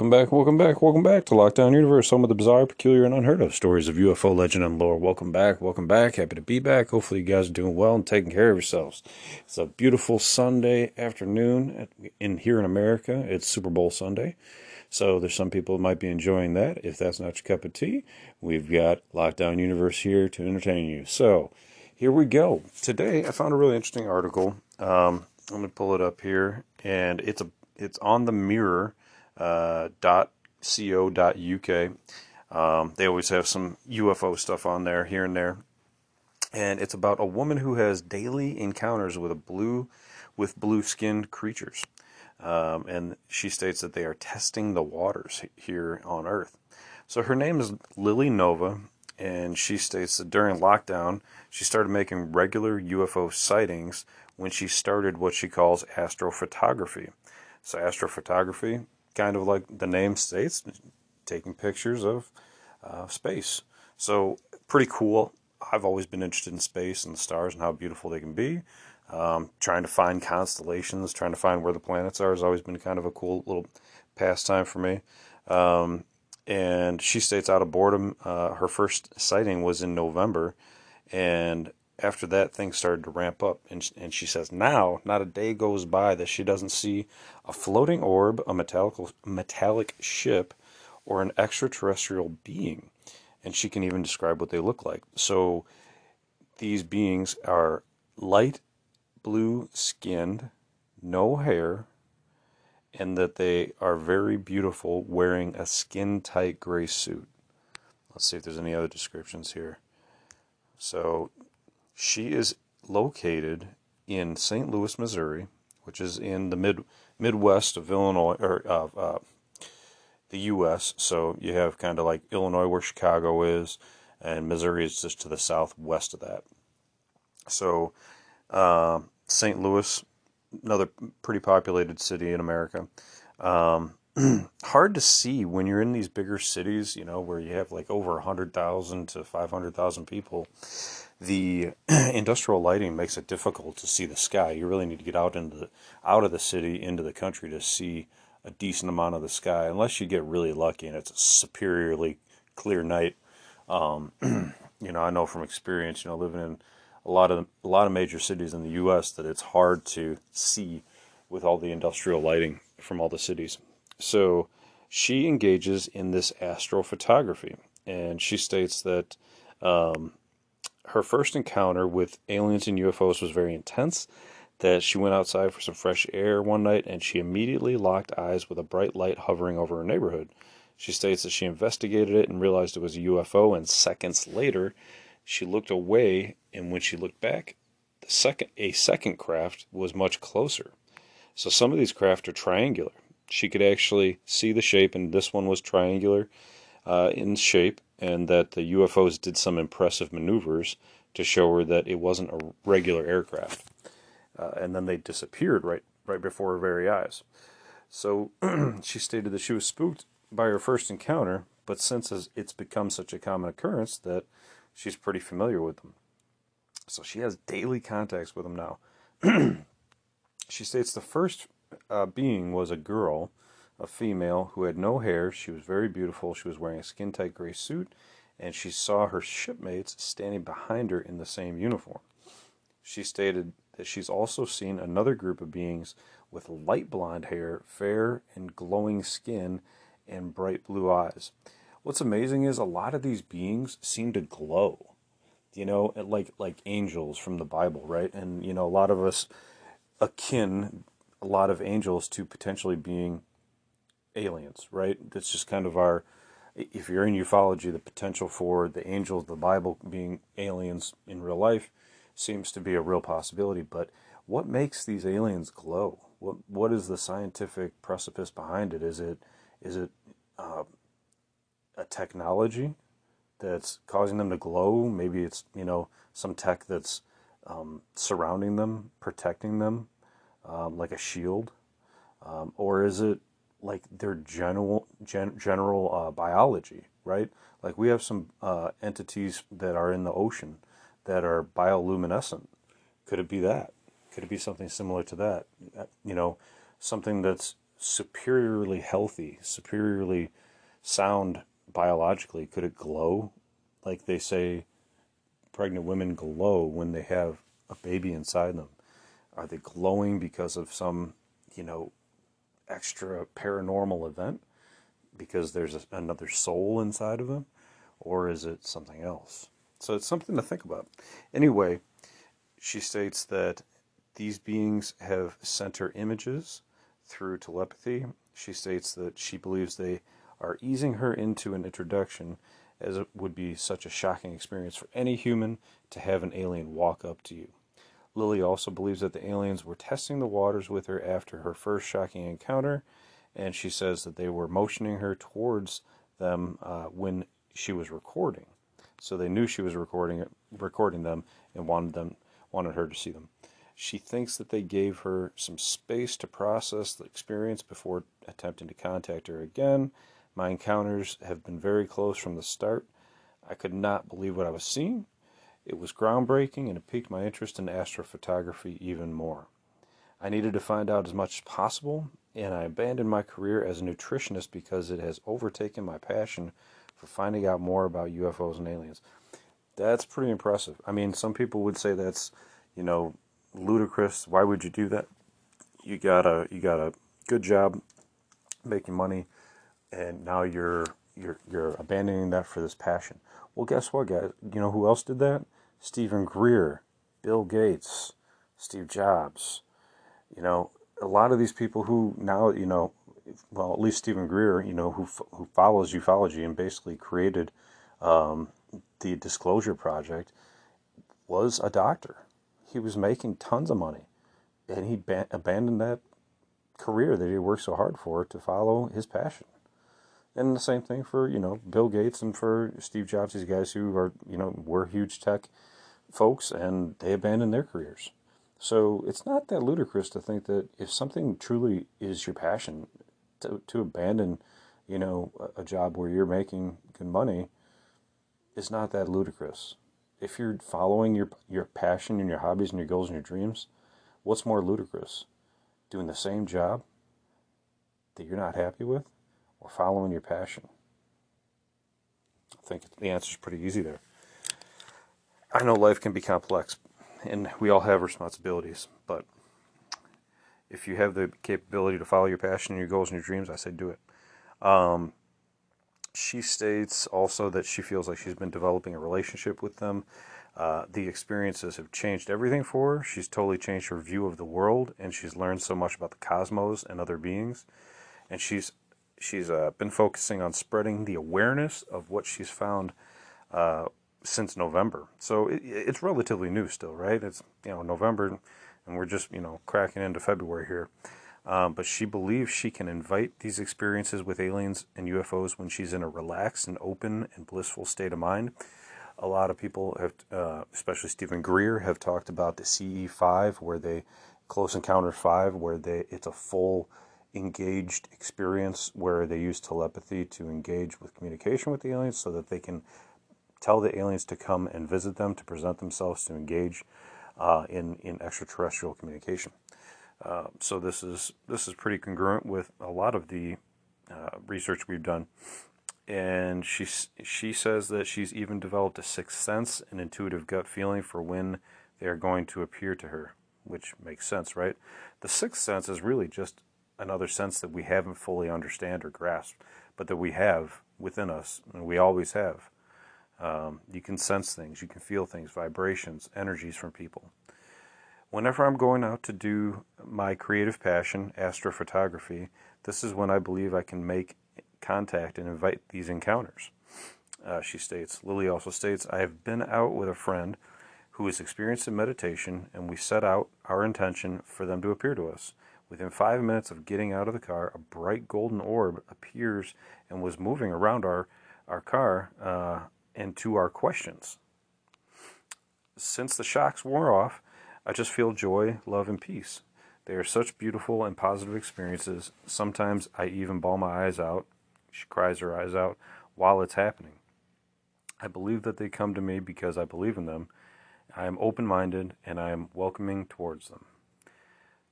Welcome back, welcome back, welcome back to Lockdown Universe, home of the bizarre, peculiar, and unheard of stories of UFO legend and lore. Welcome back, welcome back. Happy to be back. Hopefully, you guys are doing well and taking care of yourselves. It's a beautiful Sunday afternoon in here in America. It's Super Bowl Sunday, so there's some people might be enjoying that. If that's not your cup of tea, we've got Lockdown Universe here to entertain you. So, here we go. Today, I found a really interesting article. Um, going to pull it up here, and it's a it's on the Mirror uh, .co.uk. Um, they always have some UFO stuff on there here and there, and it's about a woman who has daily encounters with a blue, with blue-skinned creatures, um, and she states that they are testing the waters here on Earth. So her name is Lily Nova, and she states that during lockdown, she started making regular UFO sightings when she started what she calls astrophotography. So astrophotography kind of like the name states, taking pictures of uh, space. So pretty cool. I've always been interested in space and the stars and how beautiful they can be. Um, trying to find constellations, trying to find where the planets are, has always been kind of a cool little pastime for me. Um, and she states out of boredom, uh, her first sighting was in November, and after that, things started to ramp up. And, and she says, now, not a day goes by that she doesn't see a floating orb, a metallic, metallic ship, or an extraterrestrial being. And she can even describe what they look like. So these beings are light blue skinned, no hair, and that they are very beautiful wearing a skin tight gray suit. Let's see if there's any other descriptions here. So she is located in St. Louis, Missouri, which is in the mid Midwest of Illinois or of uh, the U.S. So you have kind of like Illinois, where Chicago is, and Missouri is just to the southwest of that. So uh, St. Louis, another pretty populated city in America. Um, hard to see when you're in these bigger cities, you know, where you have like over 100,000 to 500,000 people the industrial lighting makes it difficult to see the sky. You really need to get out into the, out of the city into the country to see a decent amount of the sky, unless you get really lucky and it's a superiorly clear night. Um, you know, I know from experience, you know, living in a lot of a lot of major cities in the U.S. that it's hard to see with all the industrial lighting from all the cities. So she engages in this astrophotography, and she states that um, her first encounter with aliens and UFOs was very intense. That she went outside for some fresh air one night and she immediately locked eyes with a bright light hovering over her neighborhood. She states that she investigated it and realized it was a UFO, and seconds later, she looked away, and when she looked back, the second a second craft was much closer. So some of these craft are triangular. She could actually see the shape, and this one was triangular uh, in shape, and that the UFOs did some impressive maneuvers to show her that it wasn't a regular aircraft. Uh, and then they disappeared right right before her very eyes. So she stated that she was spooked by her first encounter, but since it's become such a common occurrence that she's pretty familiar with them. So she has daily contacts with them now. she states the first uh, being was a girl a female who had no hair. She was very beautiful. She was wearing a skin tight gray suit, and she saw her shipmates standing behind her in the same uniform. She stated that she's also seen another group of beings with light blonde hair, fair and glowing skin, and bright blue eyes. What's amazing is a lot of these beings seem to glow, you know, like like angels from the Bible, right? And you know, a lot of us akin a lot of angels to potentially being aliens, right? That's just kind of our, if you're in ufology, the potential for the angels, the Bible being aliens in real life seems to be a real possibility. But what makes these aliens glow? What what is the scientific precipice behind it? Is it is it uh, a technology that's causing them to glow? Maybe it's you know some tech that's um, surrounding them, protecting them, um, like a shield, um, or is it like their general gen, general uh, biology, right? Like we have some uh, entities that are in the ocean that are bioluminescent. Could it be that? Could it be something similar to that? Uh, you know, something that's superiorly healthy, superiorly sound biologically? Could it glow like they say pregnant women glow when they have a baby inside them? Are they glowing because of some, you know, extra paranormal event? Because there's a, another soul inside of them? Or is it something else? So it's something to think about. Anyway, she states that these beings have sent her images through telepathy. She states that she believes they are easing her into an introduction, as it would be such a shocking experience for any human to have an alien walk up to you. Lily also believes that the aliens were testing the waters with her after her first shocking encounter, and she says that they were motioning her towards them uh, when she was recording. So they knew she was recording recording them and wanted them wanted her to see them. She thinks that they gave her some space to process the experience before attempting to contact her again. My encounters have been very close from the start. I could not believe what I was seeing. It was groundbreaking and it piqued my interest in astrophotography even more. I needed to find out as much as possible, and I abandoned my career as a nutritionist because it has overtaken my passion for finding out more about UFOs and aliens. That's pretty impressive. I mean, some people would say that's, you know, ludicrous. Why would you do that? You got a you got a good job making money, and now you're you're you're abandoning that for this passion. Well, guess what, guys? You know who else did that? Steven Greer, Bill Gates, Steve Jobs. You know, a lot of these people who now you know, well, at least Steven Greer, you know, who who follows ufology and basically created um, the Disclosure Project, was a doctor he was making tons of money, and he ba- abandoned that career that he worked so hard for to follow his passion. And the same thing for you know Bill Gates and for Steve Jobs, these guys who are you know were huge tech folks, and they abandon their careers. So it's not that ludicrous to think that if something truly is your passion, to to abandon, you know, a, job where you're making good money, is not that ludicrous if you're following your your passion and your hobbies and your goals and your dreams, what's more ludicrous? Doing the same job that you're not happy with or following your passion? I think the answer is pretty easy there. I know life can be complex and we all have responsibilities, but if you have the capability to follow your passion your goals and your dreams, I say do it. Um, she states also that she feels like she's been developing a relationship with them. Uh, the experiences have changed everything for her. She's totally changed her view of the world, and she's learned so much about the cosmos and other beings. And she's she's uh, been focusing on spreading the awareness of what she's found uh, since November. So it, it's relatively new still, right? It's you know November, and we're just you know cracking into February here. Um, but she believes she can invite these experiences with aliens and UFOs when she's in a relaxed and open and blissful state of mind. A lot of people have, uh, especially Steven Greer, have talked about the CE5, where they Close Encounter 5, where they it's a full engaged experience where they use telepathy to engage with communication with the aliens, so that they can tell the aliens to come and visit them, to present themselves, to engage uh, in in extraterrestrial communication. Uh, so this is this is pretty congruent with a lot of the uh, research we've done. And she she says that she's even developed a sixth sense, an intuitive gut feeling for when they are going to appear to her, which makes sense, right? The sixth sense is really just another sense that we haven't fully understand or grasped, but that we have within us, and we always have. Um, you can sense things, you can feel things, vibrations, energies from people whenever I'm going out to do my creative passion, astrophotography, this is when I believe I can make contact and invite these encounters. Uh, she states. Lily also states, I have been out with a friend who is experienced in meditation, and we set out our intention for them to appear to us. Within five minutes of getting out of the car, a bright golden orb appears and was moving around our, our car uh, and to our questions. Since the shocks wore off, I just feel joy, love, and peace. They are such beautiful and positive experiences. Sometimes I even bawl my eyes out. She cries her eyes out while it's happening. I believe that they come to me because I believe in them. I am open minded and I am welcoming towards them.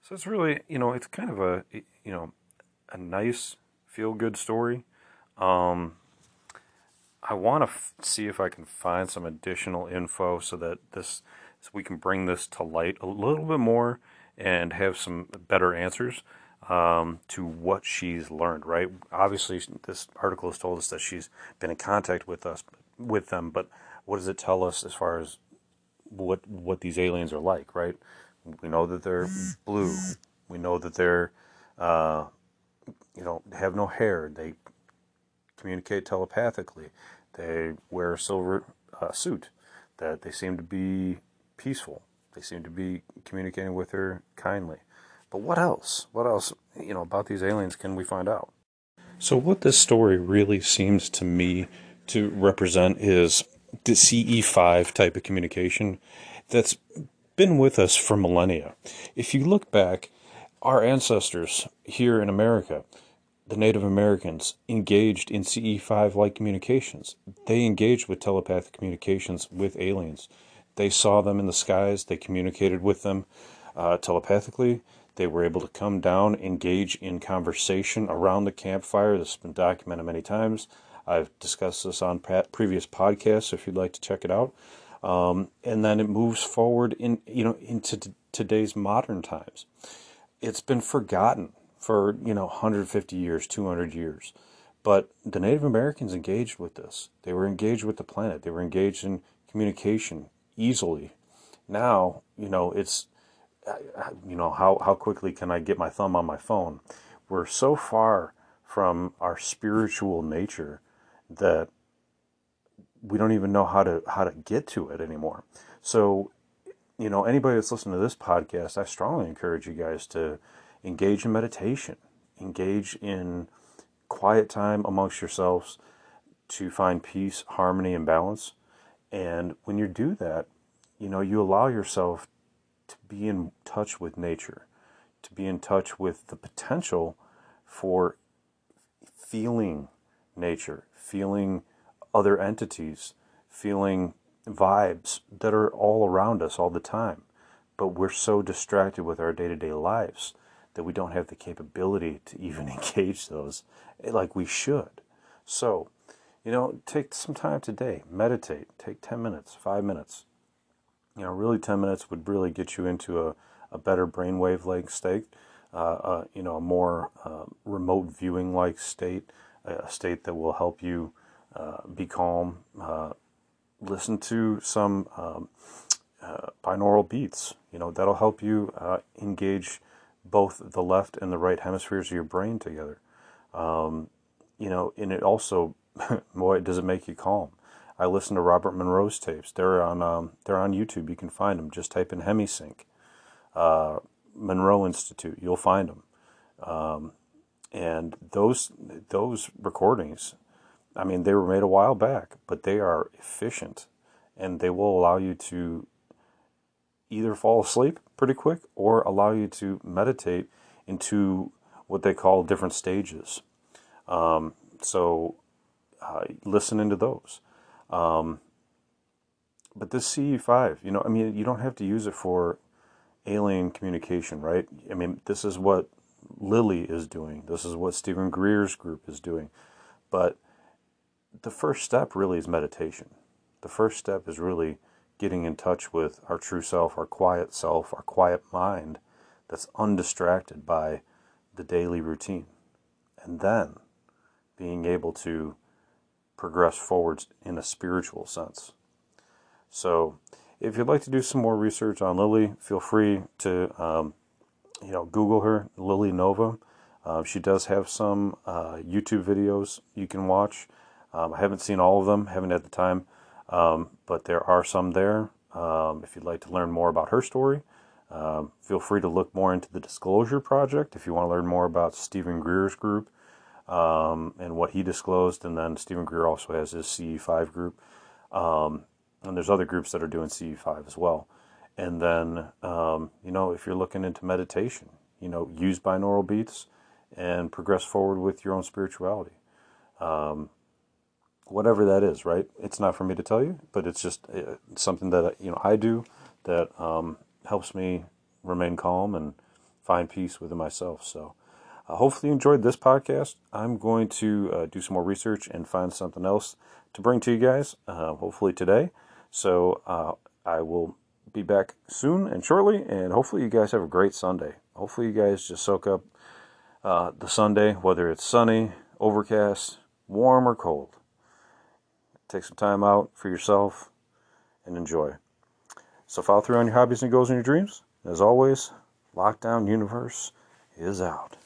So it's really, you know, it's kind of a, you know, a nice feel good story. Um, I want to f- see if I can find some additional info so that this so we can bring this to light a little bit more and have some better answers um, to what she's learned. Right? Obviously, this article has told us that she's been in contact with us with them, but what does it tell us as far as what what these aliens are like? Right? We know that they're blue. We know that they're uh, you know have no hair. They communicate telepathically. They wear a silver uh, suit. That they seem to be peaceful. They seem to be communicating with her kindly. But what else? What else, you know, about these aliens can we find out? So what this story really seems to me to represent is the CE5 type of communication that's been with us for millennia. If you look back, our ancestors here in America, the Native Americans, engaged in CE5 like communications. They engaged with telepathic communications with aliens. They saw them in the skies, they communicated with them uh, telepathically. They were able to come down, engage in conversation around the campfire. This has been documented many times. I've discussed this on previous podcasts. If you'd like to check it out, um, and then it moves forward in you know into t- today's modern times. It's been forgotten for you know 150 years, 200 years, but the Native Americans engaged with this. They were engaged with the planet. They were engaged in communication, easily. Now, you know, it's, you know, how, how quickly can I get my thumb on my phone? We're so far from our spiritual nature that we don't even know how to how to get to it anymore. So, you know, anybody that's listening to this podcast, I strongly encourage you guys to engage in meditation, engage in quiet time amongst yourselves to find peace, harmony, and balance. And when you do that, you know, you allow yourself to be in touch with nature, to be in touch with the potential for feeling nature, feeling other entities, feeling vibes that are all around us all the time. But we're so distracted with our day to day lives that we don't have the capability to even engage those like we should. So, you know, take some time today, meditate, take 10 minutes, five minutes. You know, really 10 minutes would really get you into a, a better brainwave like state, uh, uh, you know, a more uh, remote viewing like state, a state that will help you uh, be calm. Uh, listen to some um, uh, binaural beats, you know, that'll help you engage both the left and the right hemispheres of your brain together. Um, you know, and it also boy, does it make you calm. I listen to Robert Monroe's tapes. They're on um, they're on YouTube. You can find them. Just type in HemiSync, uh, Monroe Institute. You'll find them. Um, and those those recordings, I mean, they were made a while back, but they are efficient, and they will allow you to either fall asleep pretty quick or allow you to meditate into what they call different stages. Um, so uh, listen into those. Um, but this CE5, you know, I mean, you don't have to use it for alien communication, right? I mean, this is what Lily is doing. This is what Steven Greer's group is doing. But the first step really is meditation. The first step is really getting in touch with our true self, our quiet self, our quiet mind that's undistracted by the daily routine. And then being able to progress forwards in a spiritual sense. So, if you'd like to do some more research on Lily, feel free to um, you know Google her, Lily Nova. Uh, she does have some uh, YouTube videos you can watch. Um, I haven't seen all of them, haven't had the time, um, but there are some there. Um, if you'd like to learn more about her story, um, feel free to look more into the Disclosure Project. If you want to learn more about Steven Greer's group, um, and what he disclosed. And then Steven Greer also has his CE5 group. Um, and there's other groups that are doing CE5 as well. And then, um, you know, if you're looking into meditation, you know, use binaural beats and progress forward with your own spirituality. Um, whatever that is, right? It's not for me to tell you, but it's just uh, something that, you know, I do that um, helps me remain calm and find peace within myself. So, Uh, hopefully, you enjoyed this podcast. I'm going to uh, do some more research and find something else to bring to you guys, uh, hopefully today. So, uh, I will be back soon and shortly, and hopefully, you guys have a great Sunday. Hopefully, you guys just soak up uh, the Sunday, whether it's sunny, overcast, warm, or cold. Take some time out for yourself and enjoy. So, follow through on your hobbies and goals and your dreams. As always, Lockdown Universe is out.